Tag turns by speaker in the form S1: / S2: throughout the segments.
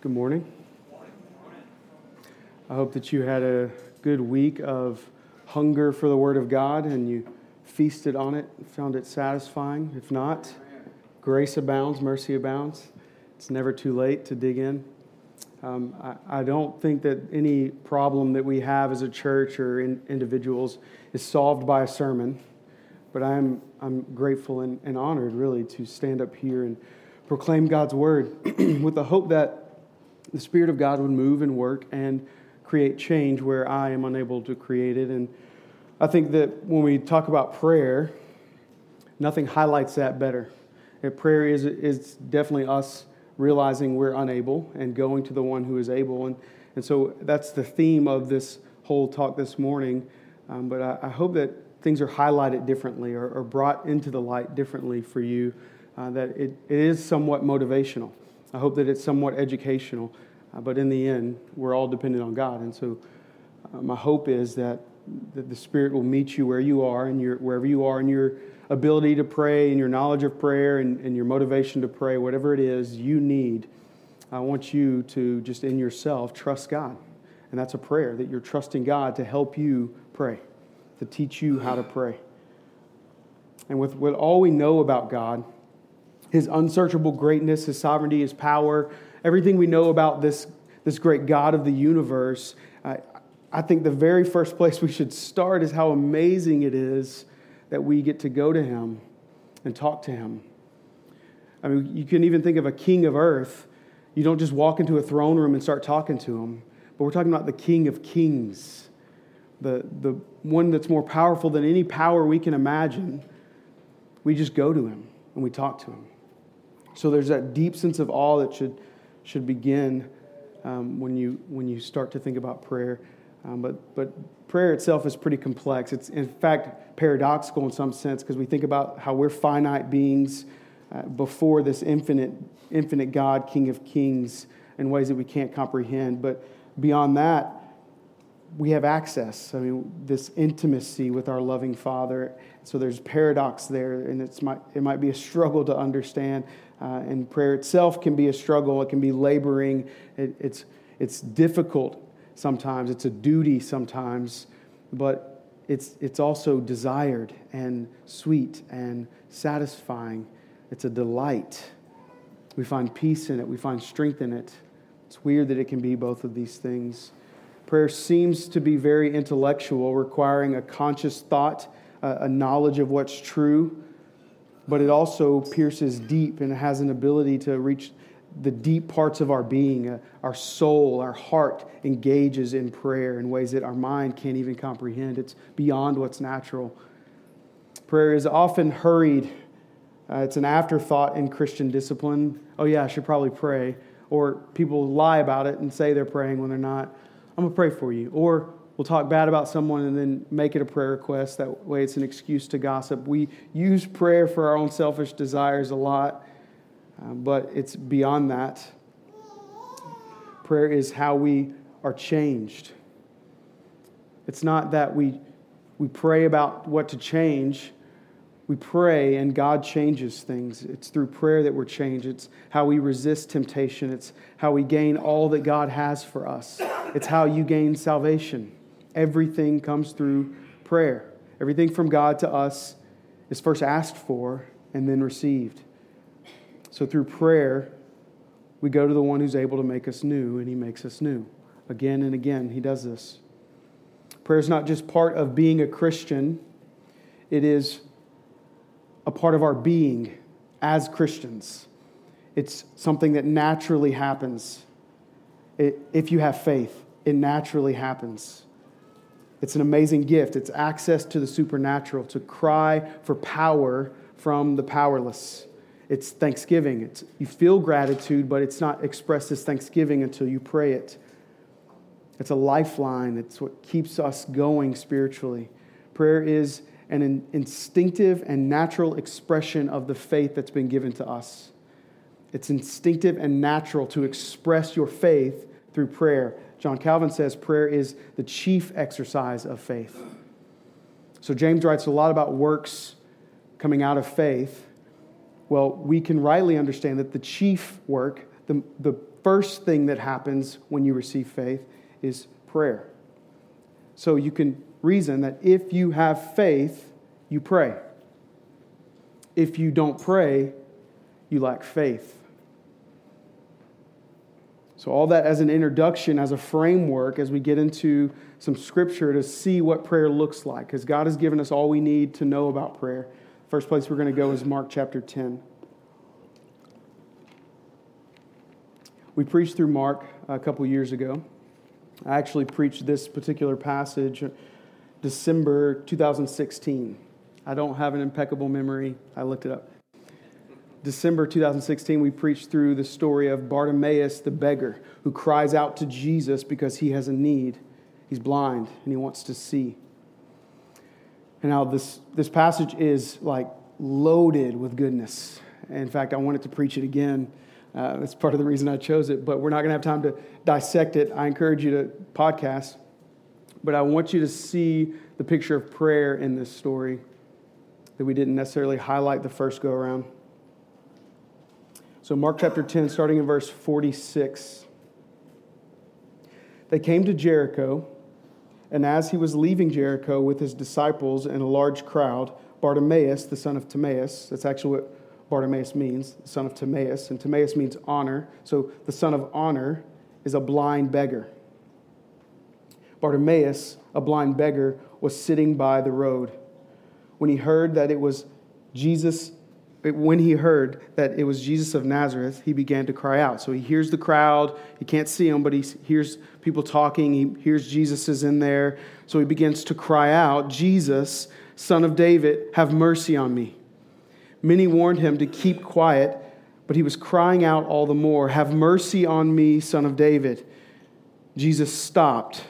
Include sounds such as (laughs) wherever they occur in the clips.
S1: Good morning. I hope that you had a good week of hunger for the Word of God and you feasted on it, found it satisfying. If not, grace abounds, mercy abounds. It's never too late to dig in. Um, I, I, don't think that any problem that we have as a church or in, individuals is solved by a sermon, but I'm, I'm grateful and, and honored, really, to stand up here and proclaim God's word (clears throat) with the hope that the Spirit of God would move and work and create change where I am unable to create it. And I think that when we talk about prayer, nothing highlights that better. And prayer is, is definitely us realizing we're unable and going to the one who is able. And, and so that's the theme of this whole talk this morning. Um, but I, I, hope that things are highlighted differently or, or brought into the light differently for you uh, that it, it is somewhat motivational. I hope that it's somewhat educational. Uh, but in the end, we're all dependent on God. And so uh, my hope is that, that the Spirit will meet you where you are and your, wherever you are in your ability to pray and your knowledge of prayer and, and your motivation to pray, whatever it is you need. I want you to just in yourself trust God. And that's a prayer that you're trusting God to help you pray, to teach you how to pray. And with, with all we know about God, his unsearchable greatness, his sovereignty, his power, everything we know about this, this great God of the universe, I, I think the very first place we should start is how amazing it is that we get to go to him and talk to him. I mean, you can even think of a king of earth. You don't just walk into a throne room and start talking to him, but we're talking about the king of kings, the, the one that's more powerful than any power we can imagine. We just go to him and we talk to him. So there's that deep sense of awe that should, should begin um, when, you, when you start to think about prayer. Um, but, but prayer itself is pretty complex. It's, in fact, paradoxical in some sense because we think about how we're finite beings uh, before this infinite, infinite God, King of Kings, in ways that we can't comprehend. But beyond that, we have access. I mean, this intimacy with our loving Father. So there's paradox there, and it's it might be a (laughs) struggle to understand. Uh, and prayer itself can be a struggle, it can be laboring, it, it's, it's difficult sometimes, it's a duty sometimes, but it's, it's also desired and sweet and satisfying. It's a delight. We find peace in it, we find strength in it. It's weird that it can be both of these things. Prayer seems to be very intellectual, requiring a conscious thought, a knowledge of what's true but it also pierces deep and has an ability to reach the deep parts of our being. Uh, our soul, our heart engages in prayer in ways that our mind can't even comprehend. It's beyond what's natural. Prayer is often hurried. Uh, it's an afterthought in Christian discipline. Oh, yeah, I should probably pray. Or people lie about it and say they're praying when they're not. I'm going to pray for you. Or we'll talk bad about someone and then make it a prayer request. That way, it's an excuse to gossip. We use prayer for our own selfish desires a lot, uh, but it's beyond that. Prayer is how we are changed. It's not that we, we pray about what to change. We pray and God changes things. It's through prayer that we're changed. It's how we resist temptation. It's how we gain all that God has for us. It's how you gain salvation everything comes through prayer. Everything from God to us is first asked for and then received. So through prayer, we go to the one who's able to make us new, and he makes us new. Again and again, he does this. Prayer is not just part of being a Christian, it is a part of our being as Christians. It's something that naturally happens. It, if you have faith, it naturally happens. It's an amazing gift. It's access to the supernatural, to cry for power from the powerless. It's thanksgiving. It's, you feel gratitude, but it's not expressed as thanksgiving until you pray it. It's a lifeline. It's what keeps us going spiritually. Prayer is an instinctive and natural expression of the faith that's been given to us. It's instinctive and natural to express your faith through prayer. John Calvin says prayer is the chief exercise of faith. So James writes a lot about works coming out of faith. Well, we can rightly understand that the chief work, the, the first thing that happens when you receive faith is prayer. So you can reason that if you have faith, you pray. If you don't pray, you lack faith. So, all that as an introduction, as a framework, as we get into some scripture to see what prayer looks like, because God has given us all we need to know about prayer. First place we're going to go is Mark chapter 10. We preached through Mark a couple years ago. I actually preached this particular passage December 2016. I don't have an impeccable memory. I looked it up. December 2016, we preached through the story of Bartimaeus the beggar who cries out to Jesus because he has a need. He's blind and he wants to see. And now this, this passage is like loaded with goodness. In fact, I wanted to preach it again. Uh, that's part of the reason I chose it, but we're not going to have time to dissect it. I encourage you to podcast. But I want you to see the picture of prayer in this story that we didn't necessarily highlight the first go around. So, Mark chapter 10, starting in verse 46. They came to Jericho, and as he was leaving Jericho with his disciples and a large crowd, Bartimaeus, the son of Timaeus, that's actually what Bartimaeus means, the son of Timaeus, and Timaeus means honor. So, the son of honor is a blind beggar. Bartimaeus, a blind beggar, was sitting by the road. When he heard that it was Jesus when he heard that it was Jesus of Nazareth, he began to cry out. So he hears the crowd. He can't see him, but he hears people talking. He hears Jesus is in there. So he begins to cry out, Jesus, son of David, have mercy on me. Many warned him to keep quiet, but he was crying out all the more, Have mercy on me, son of David. Jesus stopped.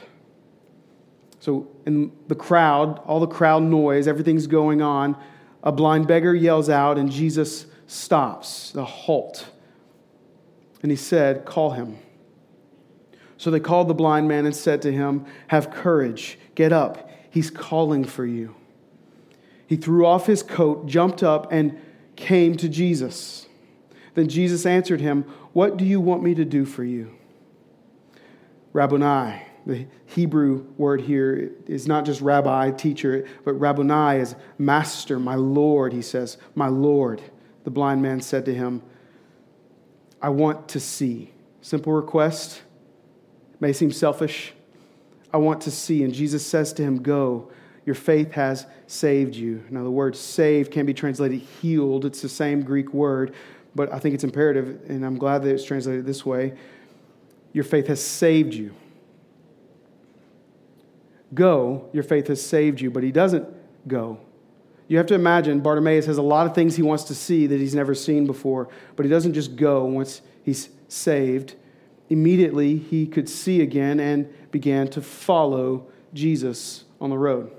S1: So in the crowd, all the crowd noise, everything's going on a blind beggar yells out, and Jesus stops, the halt. And he said, Call him. So they called the blind man and said to him, Have courage, get up. He's calling for you. He threw off his coat, jumped up, and came to Jesus. Then Jesus answered him, What do you want me to do for you? Rabboni, the Hebrew word here is not just rabbi, teacher, but rabboni is master, my Lord, he says, my Lord. The blind man said to him, I want to see. Simple request, may seem selfish. I want to see. And Jesus says to him, Go, your faith has saved you. Now, the word saved can be translated healed. It's the same Greek word, but I think it's imperative, and I'm glad that it's translated this way. Your faith has saved you. Go, your faith has saved you, but he doesn't go. You have to imagine Bartimaeus has a lot of things he wants to see that he's never seen before, but he doesn't just go once he's saved. Immediately, he could see again and began to follow Jesus on the road.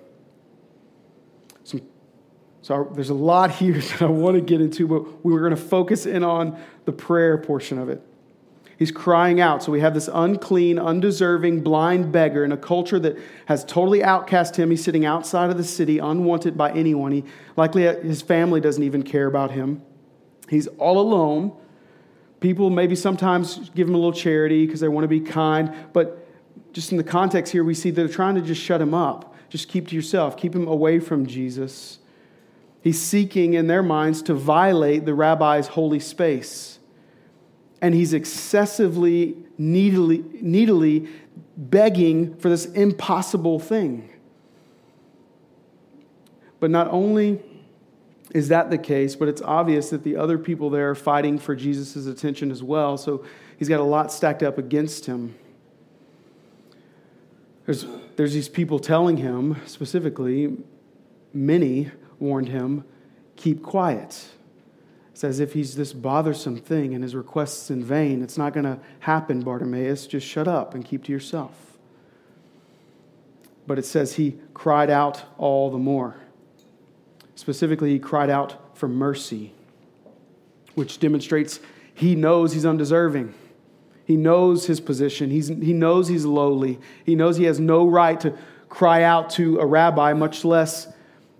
S1: So, so there's a lot (laughs) here that I want to get into, but we were going to focus in on the prayer portion of it. He's crying out. So we have this unclean, undeserving, blind beggar in a culture that has totally outcast him. He's sitting outside of the city, unwanted by anyone. He likely uh, his family doesn't even care about him. He's all alone. People maybe sometimes give him a little charity because they want to be kind, but just in the context here, we see they're trying to just shut him up. Just keep to yourself, keep him away from Jesus. He's seeking in their minds to violate the rabbi's holy space and he's excessively needily, needily begging for this impossible thing. But not only is that the case, but it's obvious that the other people there are fighting for Jesus' attention as well. So he's got a lot stacked up against him. There's, there's these people telling him, specifically, many warned him, keep quiet. It's as if he's this bothersome thing and his request's in vain. It's not going to happen, Bartimaeus. Just shut up and keep to yourself. But it says he cried out all the more. Specifically, he cried out for mercy, which demonstrates he knows he's undeserving. He knows his position. He's, he knows he's lowly. He knows he has no right to cry out to a rabbi, much less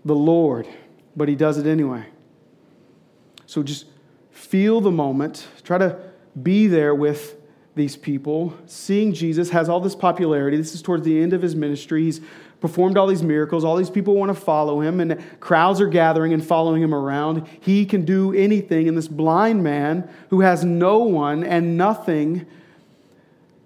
S1: the Lord, but he does it anyway. So just feel the moment. Try to be there with these people, seeing Jesus has all this popularity. This is towards the end of his ministry. He's performed all these miracles. All these people want to follow him, and crowds are gathering and following him around. He can do anything. And this blind man who has no one and nothing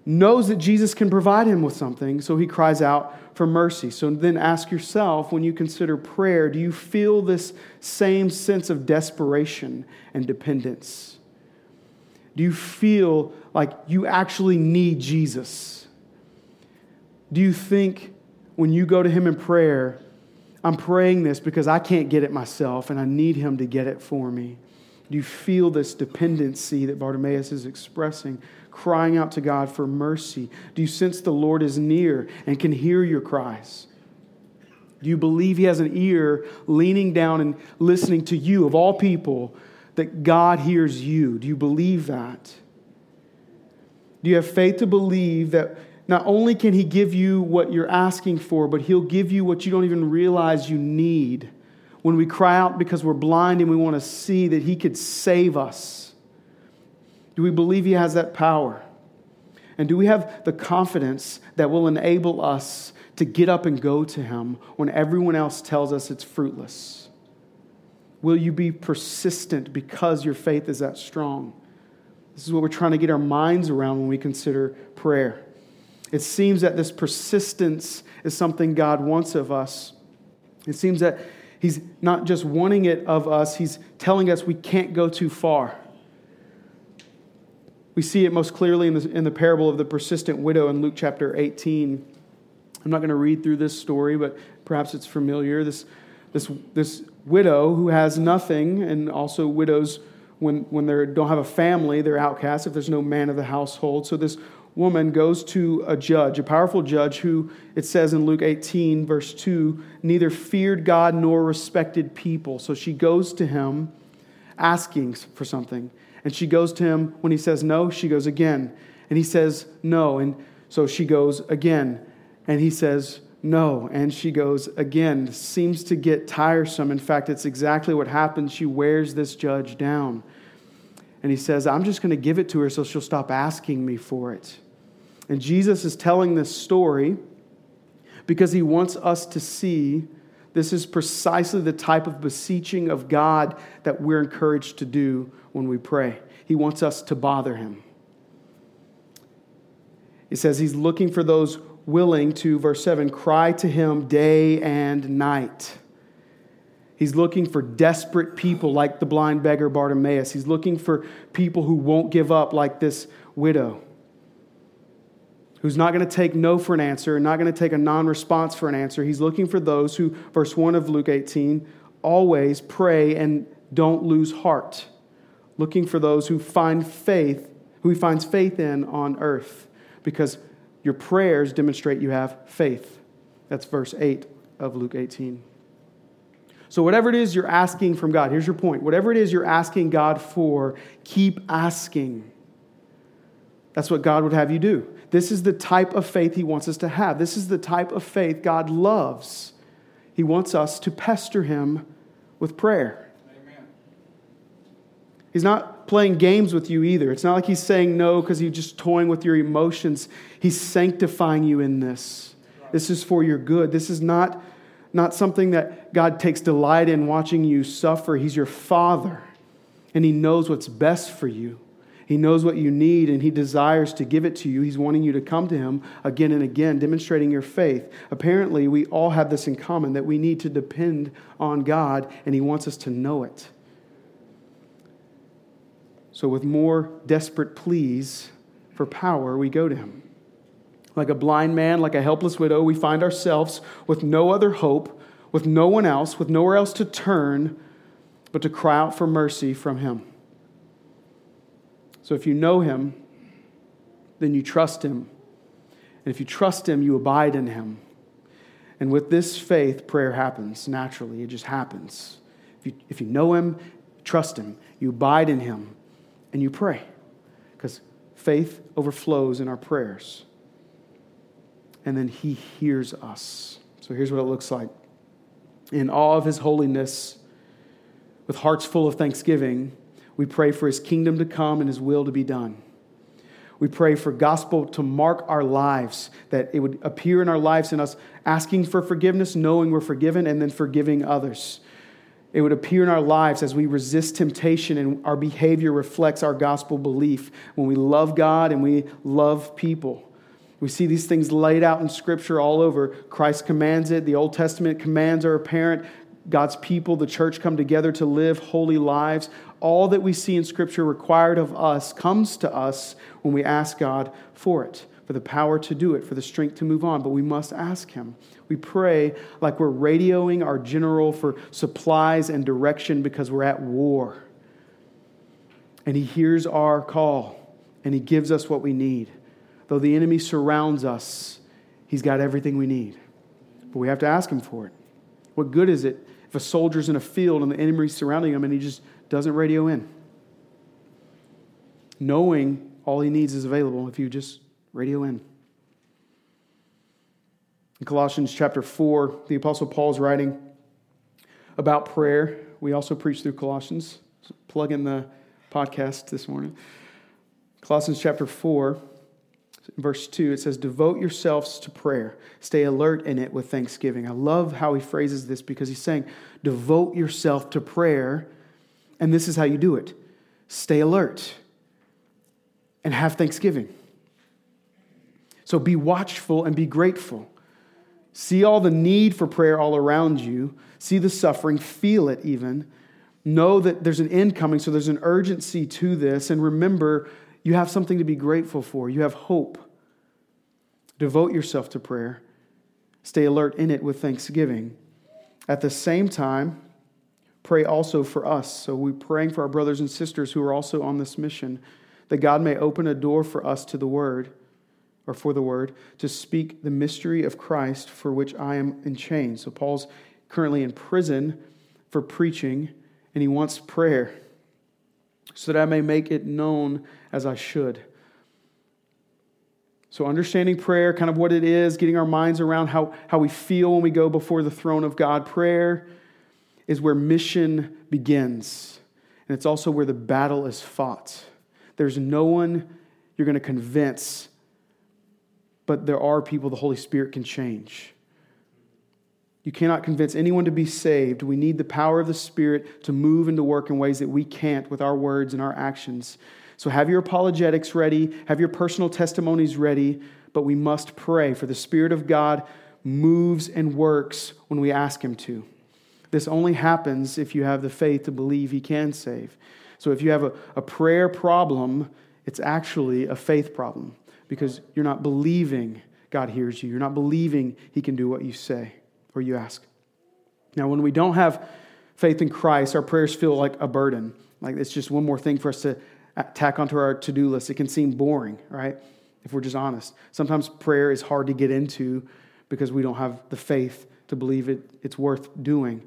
S1: knows that Jesus can provide him with something, so he cries out for mercy. So then ask yourself when you consider prayer, do you feel this same sense of desperation and dependence? Do you feel like you actually need Jesus? Do you think when you go to Him in prayer, I'm praying this because I can't get it myself and I need Him to get it for me? Do you feel this dependency that Bartimaeus is expressing, crying out to God for mercy? Do you sense the Lord is near and can hear your cries? Do you believe He has an ear leaning down and listening to you, of all people, that God hears you? Do you believe that? Do you have faith to believe that not only can He give you what you're asking for, but He'll give you what you don't even realize you need? When we cry out because we're blind and we want to see that He could save us, do we believe He has that power? And do we have the confidence that will enable us to get up and go to Him when everyone else tells us it's fruitless? Will you be persistent because your faith is that strong? This is what we're trying to get our minds around when we consider prayer. It seems that this persistence is something God wants of us. It seems that He's not just wanting it of us, He's telling us we can't go too far. We see it most clearly in the, in the parable of the persistent widow in Luke chapter 18. I'm not going to read through this story, but perhaps it's familiar. This, this, this widow who has nothing, and also widows when, when they don't have a family, they're outcasts if there's no man of the household. So this woman goes to a judge, a powerful judge who, it says in Luke 18, verse 2, neither feared God nor respected people. So she goes to him asking for something. And she goes to him. When he says no, she goes again. And he says no. And so she goes again. And he says no. And she goes again. Seems to get tiresome. In fact, it's exactly what happens. She wears this judge down. And he says, I'm just going to give it to her so she'll stop asking me for it. And Jesus is telling this story because he wants us to see this is precisely the type of beseeching of God that we're encouraged to do when we pray. He wants us to bother him. It says he's looking for those willing to, verse 7, cry to him day and night. He's looking for desperate people like the blind beggar Bartimaeus. He's looking for people who won't give up like this widow who's not going to take no for an answer not going to take a non response for an answer. He's looking for those who, verse 1 of Luke 18, always pray and don't lose heart. Looking for those who find faith, who he finds faith in on earth, because your prayers demonstrate you have faith. That's verse 8 of Luke 18. So, whatever it is you're asking from God, here's your point. Whatever it is you're asking God for, keep asking. That's what God would have you do. This is the type of faith He wants us to have. This is the type of faith God loves. He wants us to pester Him with prayer. Amen. He's not playing games with you either. It's not like He's saying no because He's just toying with your emotions. He's sanctifying you in this. This is for your good. This is not, not something that God takes delight in watching you suffer. He's your Father, and He knows what's best for you. He knows what you need and He desires to give it to you. He's wanting you to come to Him again and again, demonstrating your faith. Apparently, we all have this in common that we need to depend on God and He wants us to know it. So, with more desperate pleas for power, we go to Him. Like a blind man, like a helpless widow, we find ourselves with no other hope, with no one else, with nowhere else to turn but to cry out for mercy from Him. So if you know him, then you trust him. And if you trust him, you abide in him. And with this faith, prayer happens naturally. It just happens. If you, if you know him, trust him, you abide in him, and you pray. Because faith overflows in our prayers. And then he hears us. So here's what it looks like in awe of his holiness, with hearts full of thanksgiving we pray for his kingdom to come and his will to be done. We pray for gospel to mark our lives, that it would appear in our lives in us asking for forgiveness, knowing we're forgiven, and then forgiving others. It would appear in our lives as we resist temptation and our behavior reflects our gospel belief when we love God and we love people. We see these things laid out in Scripture all over. Christ commands it, the Old Testament commands are apparent. God's people, the church, come together to live holy lives. All that we see in Scripture required of us comes to us when we ask God for it, for the power to do it, for the strength to move on. But we must ask Him. We pray like we're radioing our general for supplies and direction because we're at war. And He hears our call and He gives us what we need. Though the enemy surrounds us, He's got everything we need. But we have to ask Him for it. What good is it if a soldier's in a field and the enemy's surrounding him and he just doesn't radio in? Knowing all he needs is available if you just radio in. In Colossians chapter 4, the Apostle Paul is writing about prayer. We also preach through Colossians. So plug in the podcast this morning. Colossians chapter 4 verse 2, it says, Devote yourselves to prayer. Stay alert in it with thanksgiving. I love how he phrases this because he's saying, Devote yourself to prayer. And this is how you do it stay alert and have thanksgiving. So be watchful and be grateful. See all the need for prayer all around you. See the suffering, feel it even. Know that there's an end coming, so there's an urgency to this. And remember you have something to be grateful for. You have hope. Devote yourself to prayer. Stay alert in it with thanksgiving. At the same time, pray also for us. So we're praying for our brothers and sisters who are also on this mission, that God may open a door for us to the word, or for the word, to speak the mystery of Christ for which I am in chains. So Paul's currently in prison for preaching, and he wants prayer so that I may make it known as I should. So, understanding prayer, kind of what it is, getting our minds around how, how we feel when we go before the throne of God. Prayer is where mission begins, and it's also where the battle is fought. There's no one you're going to convince, but there are people the Holy Spirit can change. You cannot convince anyone to be saved. We need the power of the Spirit to move and to work in ways that we can't with our words and our actions. So have your apologetics ready, have your personal testimonies ready, but we must pray for the Spirit of God moves and works when we ask Him to. This only happens if you have the faith to believe He can save. So if you have a, a prayer problem, it's actually a faith problem because you're not believing God hears you. You're not believing He can do what you say or you ask. Now, when we don't have faith in Christ, our prayers feel like a burden. Like it's just one more thing for us to tack onto our to do list. It can seem boring, right? If we're just honest. Sometimes prayer is hard to get into because we don't have the faith to believe it, it's worth doing.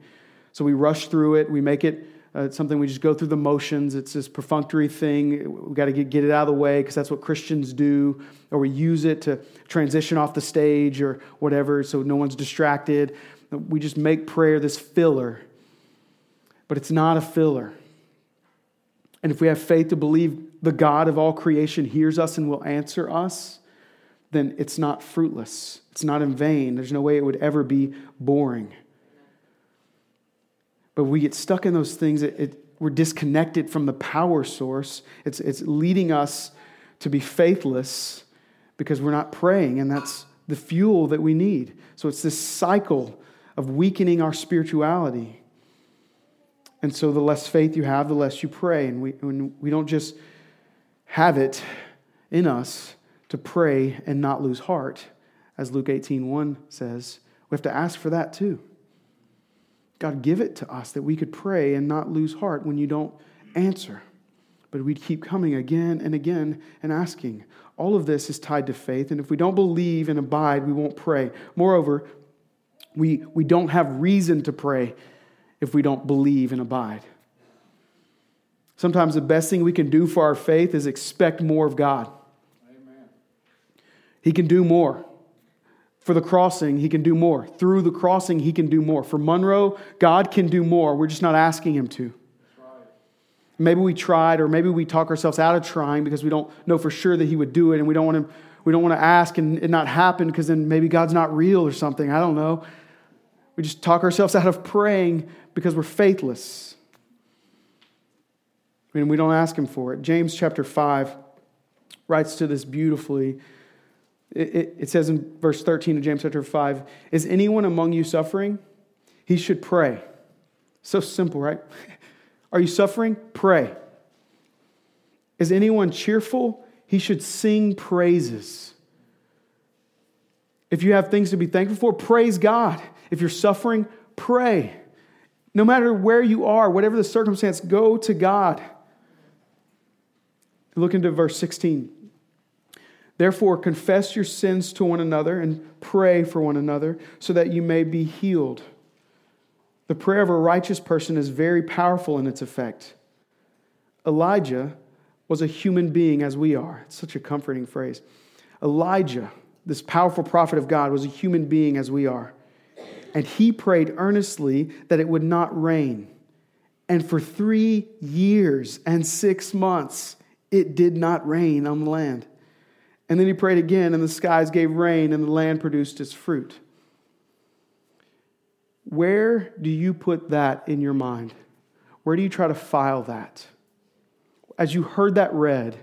S1: So we rush through it, we make it uh, something we just go through the motions. It's this perfunctory thing. We've got to get, get it out of the way because that's what Christians do. Or we use it to transition off the stage or whatever so no one's distracted. We just make prayer this filler. But it's not a filler. And if we have faith to believe the God of all creation hears us and will answer us, then it's not fruitless. It's not in vain. There's no way it would ever be boring. But we get stuck in those things. It, it, we're disconnected from the power source. It's, it's leading us to be faithless because we're not praying, and that's the fuel that we need. So it's this cycle of weakening our spirituality. And so the less faith you have, the less you pray. And we, and we don't just have it in us to pray and not lose heart, as Luke 18 1 says. We have to ask for that too. God, give it to us that we could pray and not lose heart when you don't answer. But we'd keep coming again and again and asking. All of this is tied to faith, and if we don't believe and abide, we won't pray. Moreover, we, we don't have reason to pray if we don't believe and abide. Sometimes the best thing we can do for our faith is expect more of God. Amen. He can do more. For the crossing, He can do more. Through the crossing, He can do more. For Monroe, God can do more. We're just not asking Him to. Maybe we tried, or maybe we talk ourselves out of trying because we don't know for sure that He would do it, and we don't want to, we don't want to ask and it not happen because then maybe God's not real or something. I don't know. We just talk ourselves out of praying because we're faithless. I mean, we don't ask Him for it. James chapter 5 writes to this beautifully. It, it, it says in verse 13 of James chapter 5 Is anyone among you suffering? He should pray. So simple, right? (laughs) Are you suffering? Pray. Is anyone cheerful? He should sing praises. If you have things to be thankful for, praise God. If you're suffering, pray. No matter where you are, whatever the circumstance, go to God. Look into verse 16. Therefore, confess your sins to one another and pray for one another so that you may be healed. The prayer of a righteous person is very powerful in its effect. Elijah was a human being as we are. It's such a comforting phrase. Elijah, this powerful prophet of God, was a human being as we are. And he prayed earnestly that it would not rain. And for three years and six months, it did not rain on the land. And then he prayed again, and the skies gave rain, and the land produced its fruit. Where do you put that in your mind? Where do you try to file that? As you heard that read,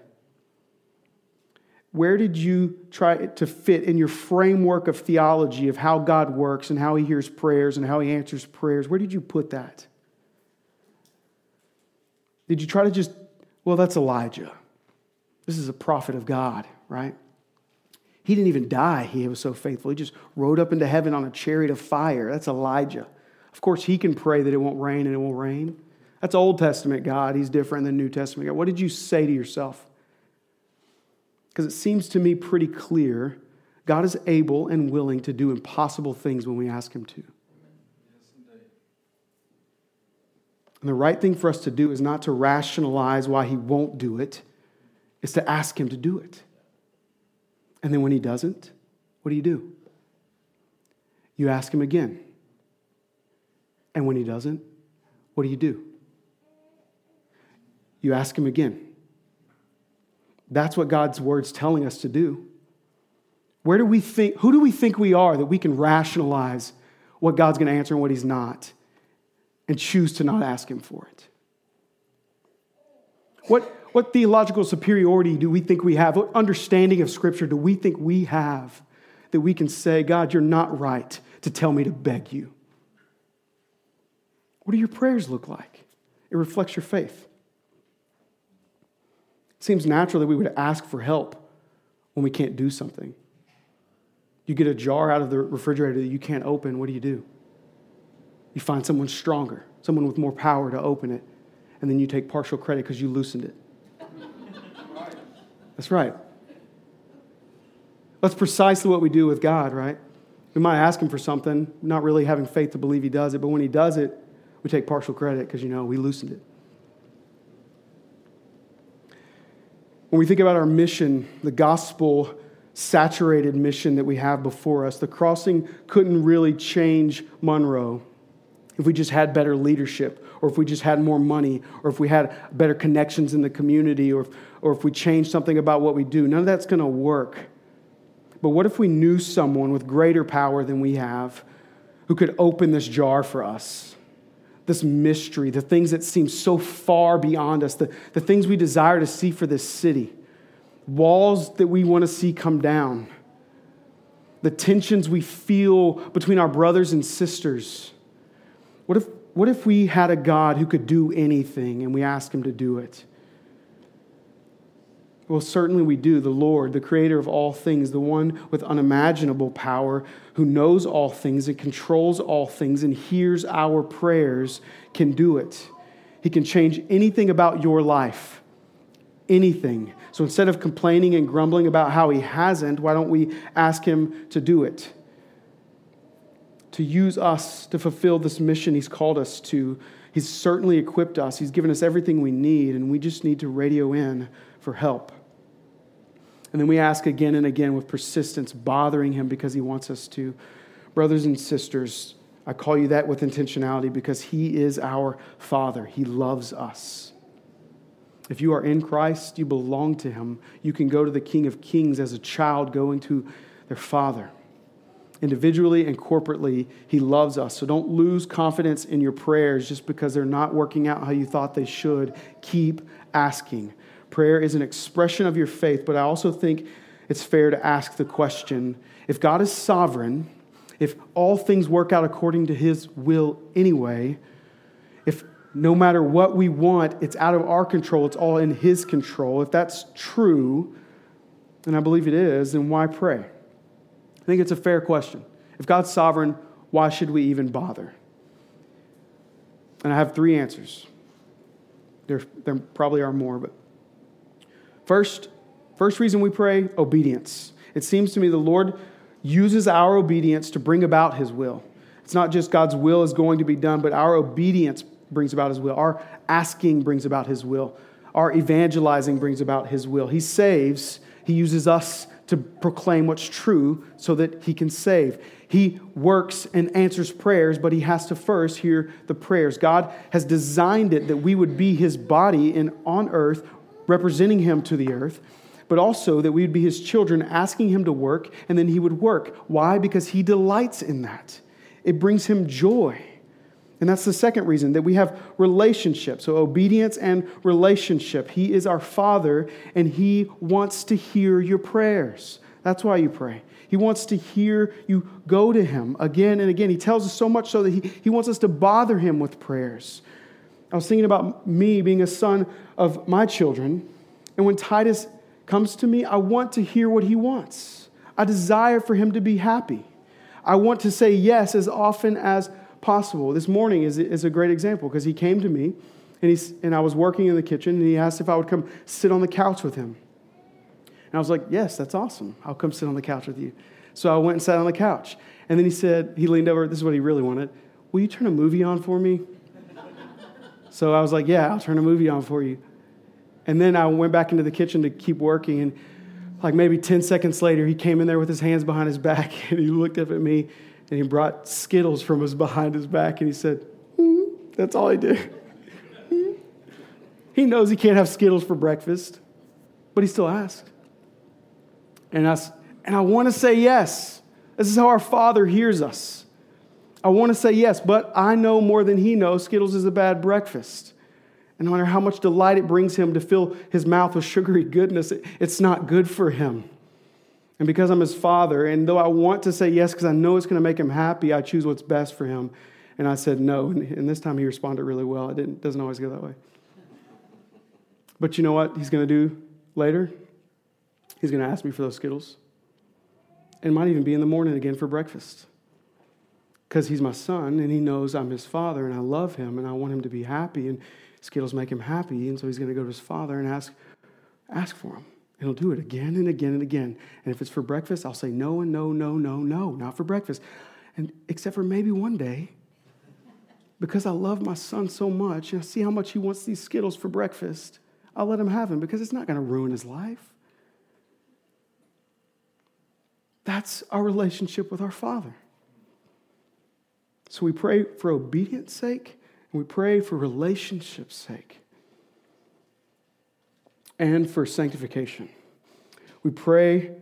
S1: where did you try to fit in your framework of theology of how God works and how He hears prayers and how He answers prayers? Where did you put that? Did you try to just, well, that's Elijah. This is a prophet of God, right? He didn't even die. He was so faithful. He just rode up into heaven on a chariot of fire. That's Elijah. Of course, he can pray that it won't rain and it won't rain. That's Old Testament God. He's different than New Testament God. What did you say to yourself? Because it seems to me pretty clear God is able and willing to do impossible things when we ask Him to. And the right thing for us to do is not to rationalize why He won't do it, it's to ask Him to do it. And then when he doesn't, what do you do? You ask him again. And when he doesn't, what do you do? You ask him again. That's what God's word's telling us to do. Where do we think, who do we think we are that we can rationalize what God's going to answer and what he's not and choose to not ask him for it? What, what theological superiority do we think we have? What understanding of Scripture do we think we have that we can say, God, you're not right to tell me to beg you? What do your prayers look like? It reflects your faith. It seems natural that we would ask for help when we can't do something. You get a jar out of the refrigerator that you can't open, what do you do? You find someone stronger, someone with more power to open it, and then you take partial credit because you loosened it. That's right. That's precisely what we do with God, right? We might ask Him for something, not really having faith to believe He does it, but when He does it, we take partial credit because, you know, we loosened it. When we think about our mission, the gospel saturated mission that we have before us, the crossing couldn't really change Monroe if we just had better leadership or if we just had more money, or if we had better connections in the community, or if, or if we change something about what we do. None of that's going to work. But what if we knew someone with greater power than we have who could open this jar for us? This mystery, the things that seem so far beyond us, the, the things we desire to see for this city, walls that we want to see come down, the tensions we feel between our brothers and sisters. What if what if we had a God who could do anything and we asked him to do it? Well, certainly we do. The Lord, the creator of all things, the one with unimaginable power, who knows all things and controls all things and hears our prayers, can do it. He can change anything about your life. Anything. So instead of complaining and grumbling about how he hasn't, why don't we ask him to do it? to use us to fulfill this mission He's called us to. He's certainly equipped us, He's given us everything we need, and we just need to radio in for help. And then we ask again and again with persistence, bothering Him because He wants us to. Brothers and sisters, I call you that with intentionality because He is our Father. He loves us. If you are in Christ, you belong to Him. You can go to the King of Kings as a child going to their Father. Individually and corporately, He loves us. So don't lose confidence in your prayers just because they're not working out how you thought they should. Keep asking. Prayer is an expression of your faith, but I also think it's fair to ask the question if God is sovereign, if all things work out according to His will anyway, if no matter what we want, it's out of our control, it's all in His control. If that's true, and I believe it is, then why pray? I think it's a fair question. If God's sovereign, why should we even bother? And I have three answers. There, there probably are more, but first, first reason we pray obedience. It seems to me the Lord uses our obedience to bring about his will. It's not just God's will is going to be done, but our obedience brings about his will. Our asking brings about his will. Our evangelizing brings about his will. He saves, he uses us to proclaim what's true so that he can save. He works and answers prayers, but he has to first hear the prayers. God has designed it that we would be his body in, on earth, representing him to the earth, but also that we would be his children, asking him to work, and then he would work. Why? Because he delights in that. It brings him joy. And that's the second reason that we have relationship. So, obedience and relationship. He is our Father, and He wants to hear your prayers. That's why you pray. He wants to hear you go to Him again and again. He tells us so much so that He, he wants us to bother Him with prayers. I was thinking about me being a son of my children, and when Titus comes to me, I want to hear what he wants. I desire for him to be happy. I want to say yes as often as possible. This morning is, is a great example because he came to me and, he's, and I was working in the kitchen and he asked if I would come sit on the couch with him. And I was like, Yes, that's awesome. I'll come sit on the couch with you. So I went and sat on the couch. And then he said, He leaned over, this is what he really wanted. Will you turn a movie on for me? So I was like, Yeah, I'll turn a movie on for you. And then I went back into the kitchen to keep working. And like maybe 10 seconds later, he came in there with his hands behind his back (laughs) and he looked up at me and he brought Skittles from his behind his back and he said, mm, That's all I did. (laughs) he knows he can't have Skittles for breakfast, but he still asked. And I, and I want to say yes. This is how our Father hears us. I want to say yes, but I know more than he knows Skittles is a bad breakfast. And no matter how much delight it brings him to fill his mouth with sugary goodness, it's not good for him. And because I'm his father, and though I want to say yes because I know it's going to make him happy, I choose what's best for him. And I said no. And, this time he responded really well. It doesn't always go that way. But you know what he's going to do later? He's going to ask me for those Skittles. And might even be in the morning again for breakfast. Because he's my son and he knows I'm his father and I love him and I want him to be happy. And Skittles make him happy. And so he's going to go to his father and ask, ask for him And he'll do it again and again and again. And if it's for breakfast, I'll say no and no, no, no, no, not for breakfast. And except for maybe one day, because I love my son so much and I see how much he wants these Skittles for breakfast, I'll let him have them because it's not going to ruin his life. That's our relationship with our Father. So we pray for obedience sake and we pray for relationship's sake and for sanctification. We pray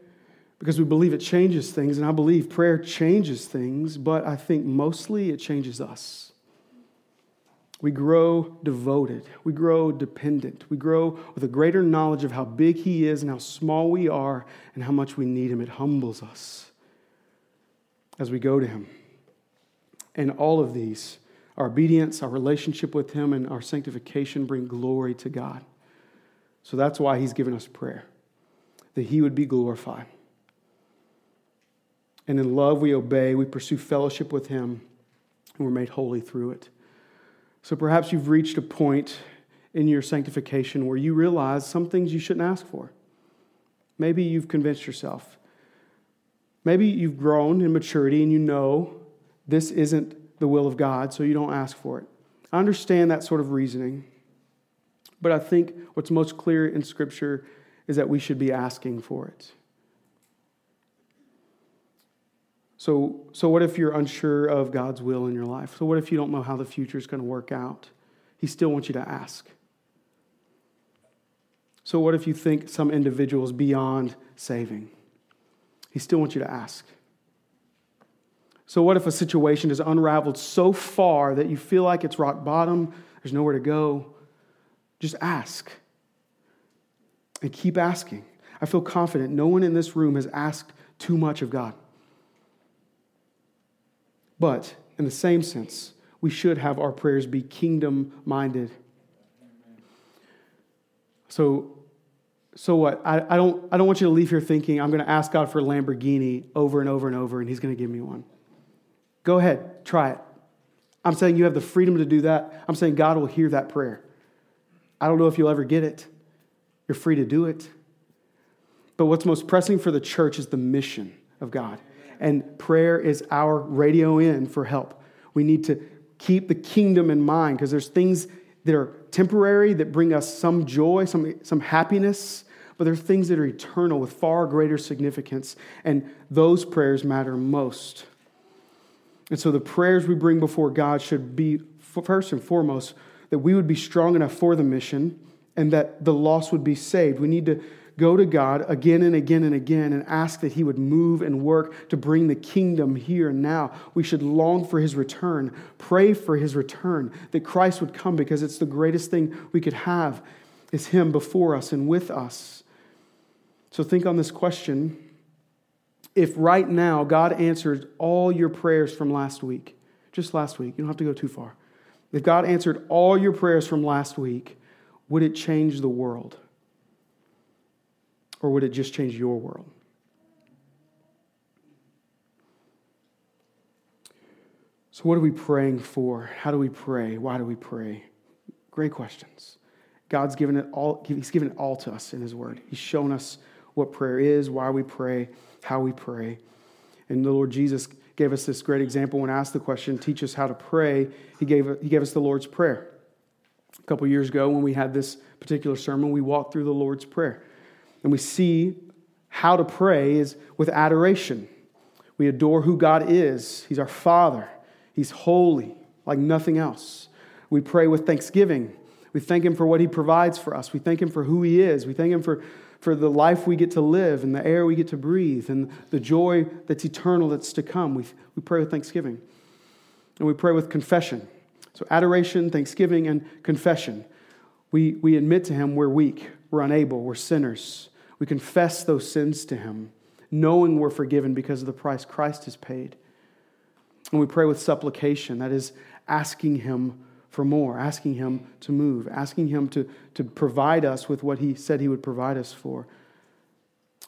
S1: because we believe it changes things, and I believe prayer changes things, but I think mostly it changes us. We grow devoted. We grow dependent. We grow with a greater knowledge of how big He is and how small we are and how much we need Him. It humbles us as we go to Him. And all of these, our obedience, our relationship with Him, and our sanctification bring glory to God. So that's why he's given us prayer, that he would be glorified. And in love, we obey, we pursue fellowship with him, and we're made holy through it. So perhaps you've reached a point in your sanctification where you realize some things you shouldn't ask for. Maybe you've convinced yourself. Maybe you've grown in maturity and you know this isn't the will of God, so you don't ask for it. I understand that sort of reasoning. But I think what's most clear in Scripture is that we should be asking for it. So, so what if you're unsure of God's will in your life? So, what if you don't know how the future is going to work out? He still wants you to ask. So, what if you think some individual is beyond saving? He still wants you to ask. So, what if a situation is unraveled so far that you feel like it's rock bottom, there's nowhere to go? Just ask and keep asking. I feel confident no one in this room has asked too much of God. But in the same sense, we should have our prayers be kingdom minded. So, so what? I, I, don't, I don't want you to leave here thinking I'm going to ask God for a Lamborghini over and over and over and He's going to give me one. Go ahead, try it. I'm saying you have the freedom to do that. I'm saying God will hear that prayer. I don't know if you'll ever get it. You're free to do it. But what's most pressing for the church is the mission of God. And prayer is our radio in for help. We need to keep the kingdom in mind because there's things that are temporary that bring us some joy, some, some happiness, but there are things that are eternal with far greater significance. And those prayers matter most. And so the prayers we bring before God should be, first and foremost, that we would be strong enough for the mission and that the lost would be saved. We need to go to God again and again and again and ask that He would move and work to bring the kingdom here and now. We should long for His return, pray for His return, that Christ would come because it's the greatest thing we could have is Him before us and with us. So think on this question. If right now God answered all your prayers from last week, just last week, you don't have to go too far. If God answered all your prayers from last week, would it change the world? Or would it just change your world? So, what are we praying for? How do we pray? Why do we pray? Great questions. God's given it all, He's given it all to us in His Word. He's shown us what prayer is, why we pray, how we pray. And the Lord Jesus gave us this great example when asked the question, teach us how to pray. He gave, he gave us the Lord's Prayer. A couple years ago, when we had this particular sermon, we walked through the Lord's Prayer. And we see how to pray is with adoration. We adore who God is. He's our Father, He's holy, like nothing else. We pray with thanksgiving. We thank Him for what He provides for us. We thank Him for who He is. We thank Him for, for the life we get to live and the air we get to breathe and the joy that's eternal that's to come. We, we pray with thanksgiving. And we pray with confession. So, adoration, thanksgiving, and confession. We, we admit to Him we're weak, we're unable, we're sinners. We confess those sins to Him, knowing we're forgiven because of the price Christ has paid. And we pray with supplication, that is, asking Him for more, asking Him to move, asking Him to, to provide us with what He said He would provide us for.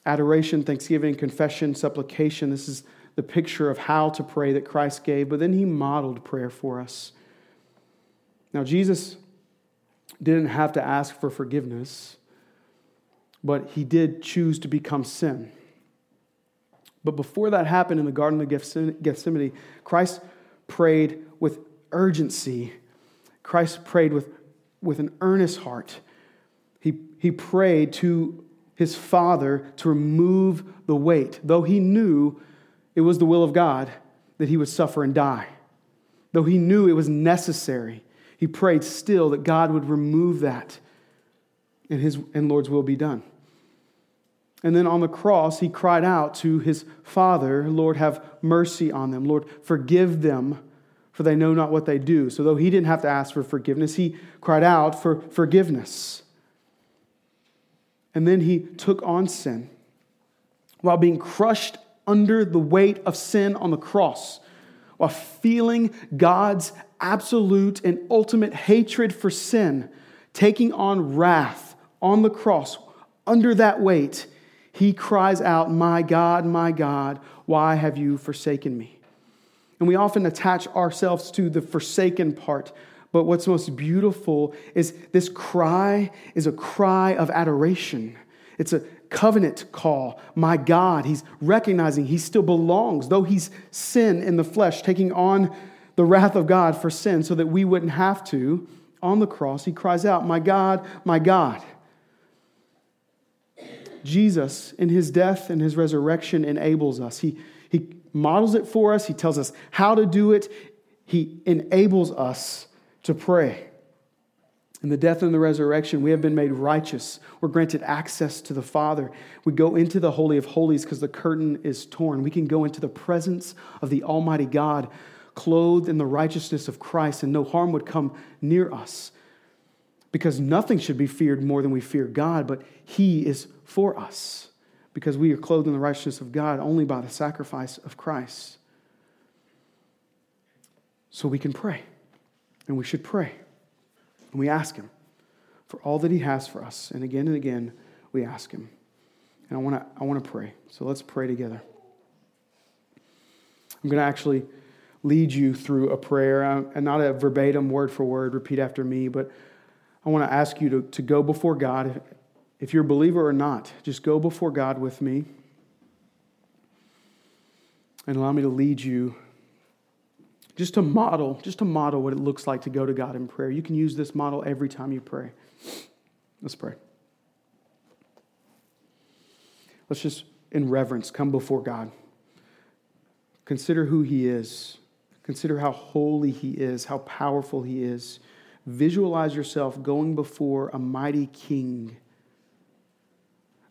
S1: Adoration, thanksgiving, confession, supplication. This is the picture of how to pray that Christ gave, but then He modeled prayer for us. Now, Jesus didn't have to ask for forgiveness, but he did choose to become sin. But before that happened in the Garden of Gethsemane, Christ prayed with urgency. Christ prayed with, with an earnest heart. He, he prayed to his Father to remove the weight, though he knew it was the will of God that he would suffer and die. Though he knew it was necessary, he prayed still that God would remove that and his and Lord's will be done. And then on the cross, he cried out to his Father, Lord, have mercy on them. Lord, forgive them, for they know not what they do. So, though he didn't have to ask for forgiveness, he cried out for forgiveness. And then he took on sin while being crushed under the weight of sin on the cross, while feeling God's absolute and ultimate hatred for sin, taking on wrath on the cross under that weight, he cries out, My God, my God, why have you forsaken me? And we often attach ourselves to the forsaken part. But what's most beautiful is this cry is a cry of adoration. It's a covenant call. My God, he's recognizing he still belongs, though he's sin in the flesh, taking on the wrath of God for sin so that we wouldn't have to. On the cross, he cries out, My God, my God. Jesus, in his death and his resurrection, enables us. He, models it for us, he tells us how to do it, he enables us to pray. In the death and the resurrection, we have been made righteous. We're granted access to the Father. We go into the Holy of Holies because the curtain is torn. We can go into the presence of the Almighty God, clothed in the righteousness of Christ, and no harm would come near us. Because nothing should be feared more than we fear God, but He is for us. Because we are clothed in the righteousness of God only by the sacrifice of Christ. So we can pray, and we should pray. And we ask Him for all that He has for us. And again and again, we ask Him. And I want to I want to pray. So let's pray together. I'm going to actually lead you through a prayer, uh, and not a verbatim word for word, repeat after me, but I want to ask you to, to go before God. If you're a believer or not, just go before God with me and allow me to lead you just to model, just to model what it looks like to go to God in prayer. You can use this model every time you pray. Let's pray. Let's just, in reverence, come before God. Consider who He is. Consider how holy He is, how powerful He is. Visualize yourself going before a mighty king,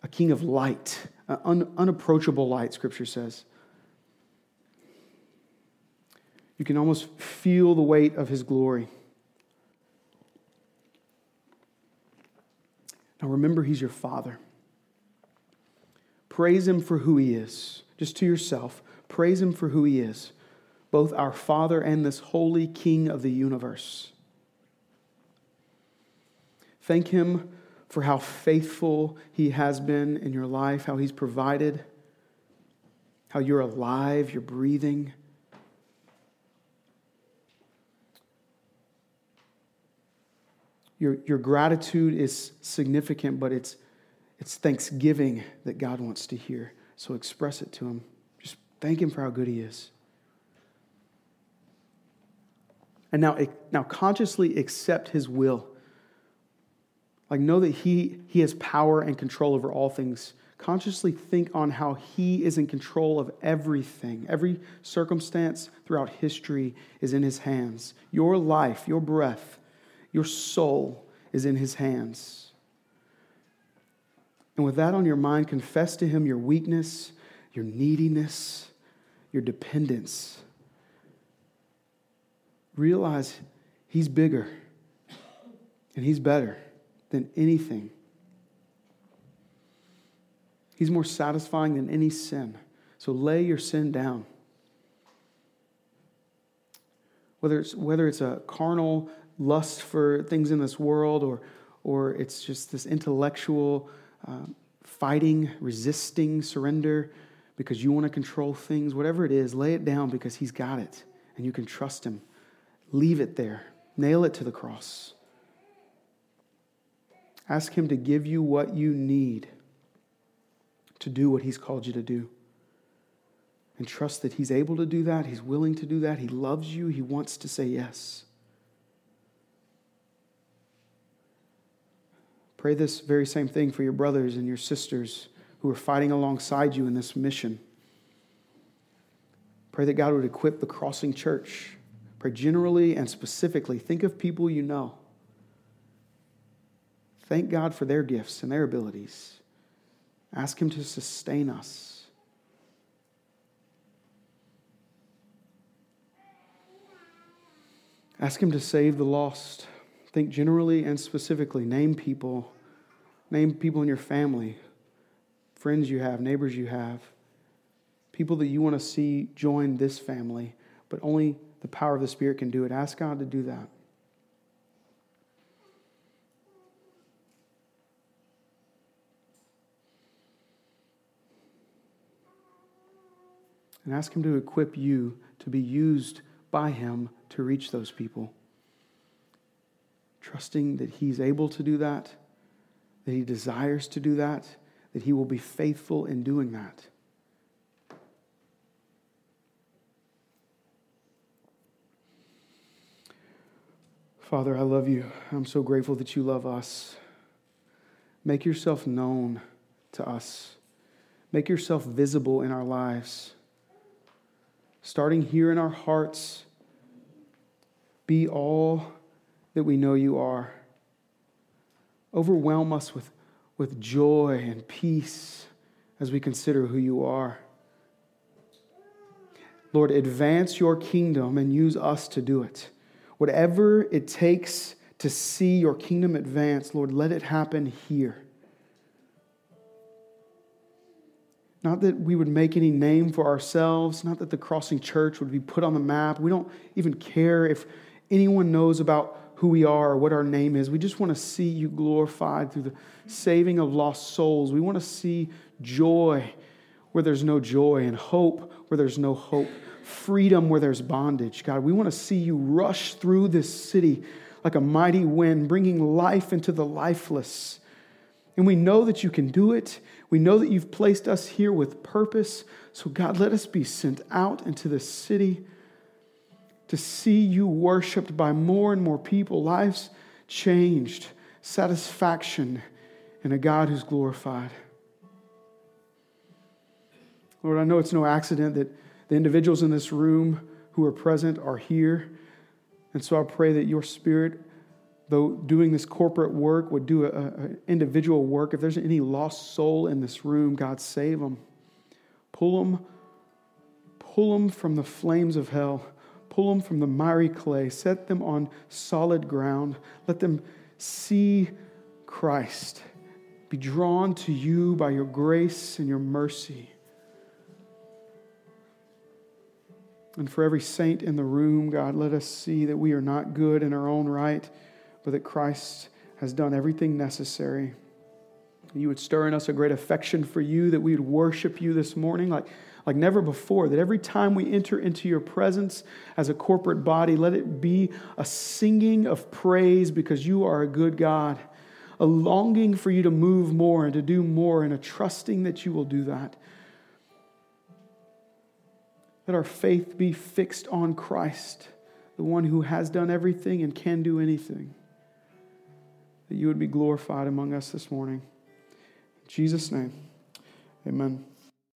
S1: a king of light, un- unapproachable light, Scripture says. You can almost feel the weight of his glory. Now remember, he's your father. Praise him for who he is, just to yourself. Praise him for who he is, both our father and this holy king of the universe. Thank him for how faithful he has been in your life, how he's provided, how you're alive, you're breathing. Your, your gratitude is significant, but it's, it's thanksgiving that God wants to hear. So express it to Him. Just thank Him for how good He is. And now, now consciously accept His will. Like, know that he, he has power and control over all things. Consciously think on how He is in control of everything. Every circumstance throughout history is in His hands. Your life, your breath, your soul is in his hands. And with that on your mind, confess to him your weakness, your neediness, your dependence. Realize he's bigger and he's better than anything. He's more satisfying than any sin. So lay your sin down. Whether it's, whether it's a carnal lust for things in this world, or, or it's just this intellectual uh, fighting, resisting, surrender because you want to control things, whatever it is, lay it down because He's got it and you can trust Him. Leave it there, nail it to the cross. Ask Him to give you what you need to do what He's called you to do. And trust that He's able to do that. He's willing to do that. He loves you. He wants to say yes. Pray this very same thing for your brothers and your sisters who are fighting alongside you in this mission. Pray that God would equip the crossing church. Pray generally and specifically. Think of people you know. Thank God for their gifts and their abilities. Ask Him to sustain us. Ask Him to save the lost. Think generally and specifically. Name people Name people in your family, friends you have, neighbors you have, people that you want to see join this family, but only the power of the Spirit can do it. Ask God to do that. And ask Him to equip you to be used by Him to reach those people. Trusting that He's able to do that that He desires to do that, that He will be faithful in doing that. Father, I love you. I'm so grateful that you love us. Make yourself known to us. Make yourself visible in our lives. Starting here in our hearts, be all that we know you are overwhelm us with, with joy and peace as we consider who you are. Lord, advance your kingdom and use us to do it. Whatever it takes to see your kingdom advance, Lord, let it happen here. Not that we would make any name for ourselves, not that the Crossing Church would be put on the map. We don't even care if anyone knows about who we are or what our name is. We just want to see you glorified through the saving of lost souls. We want to see joy where there's no joy and hope where there's no hope, freedom where there's bondage. God, we want to see you rush through this city like a mighty wind, bringing life into the lifeless. And we know that you can do it. We know that you've placed us here with purpose. So, God, let us be sent out into the city to see you worshiped by more and more people, lives changed, satisfaction, and a God who's glorified. Lord, I know it's no accident that the individuals in this room who are present are here. And so I pray that your spirit though doing this corporate work would do an individual work, if there's any lost soul in this room, God save them. Pull them, pull them from the flames of hell. Pull them from the miry clay. Set them on solid ground. Let them see Christ. Be drawn to you by your grace and your mercy. And for every saint in the room, God, let us see that we are not good in our own right but that Christ has done everything necessary. You would stir in us a great affection for you, that we would worship you this morning like, like never before. That every time we enter into your presence as a corporate body, let it be a singing of praise because you are a good God, a longing for you to move more and to do more, and a trusting that you will do that. Let our faith be fixed on Christ, the one who has done everything and can do anything that you would be glorified among us this morning. In Jesus' name, amen.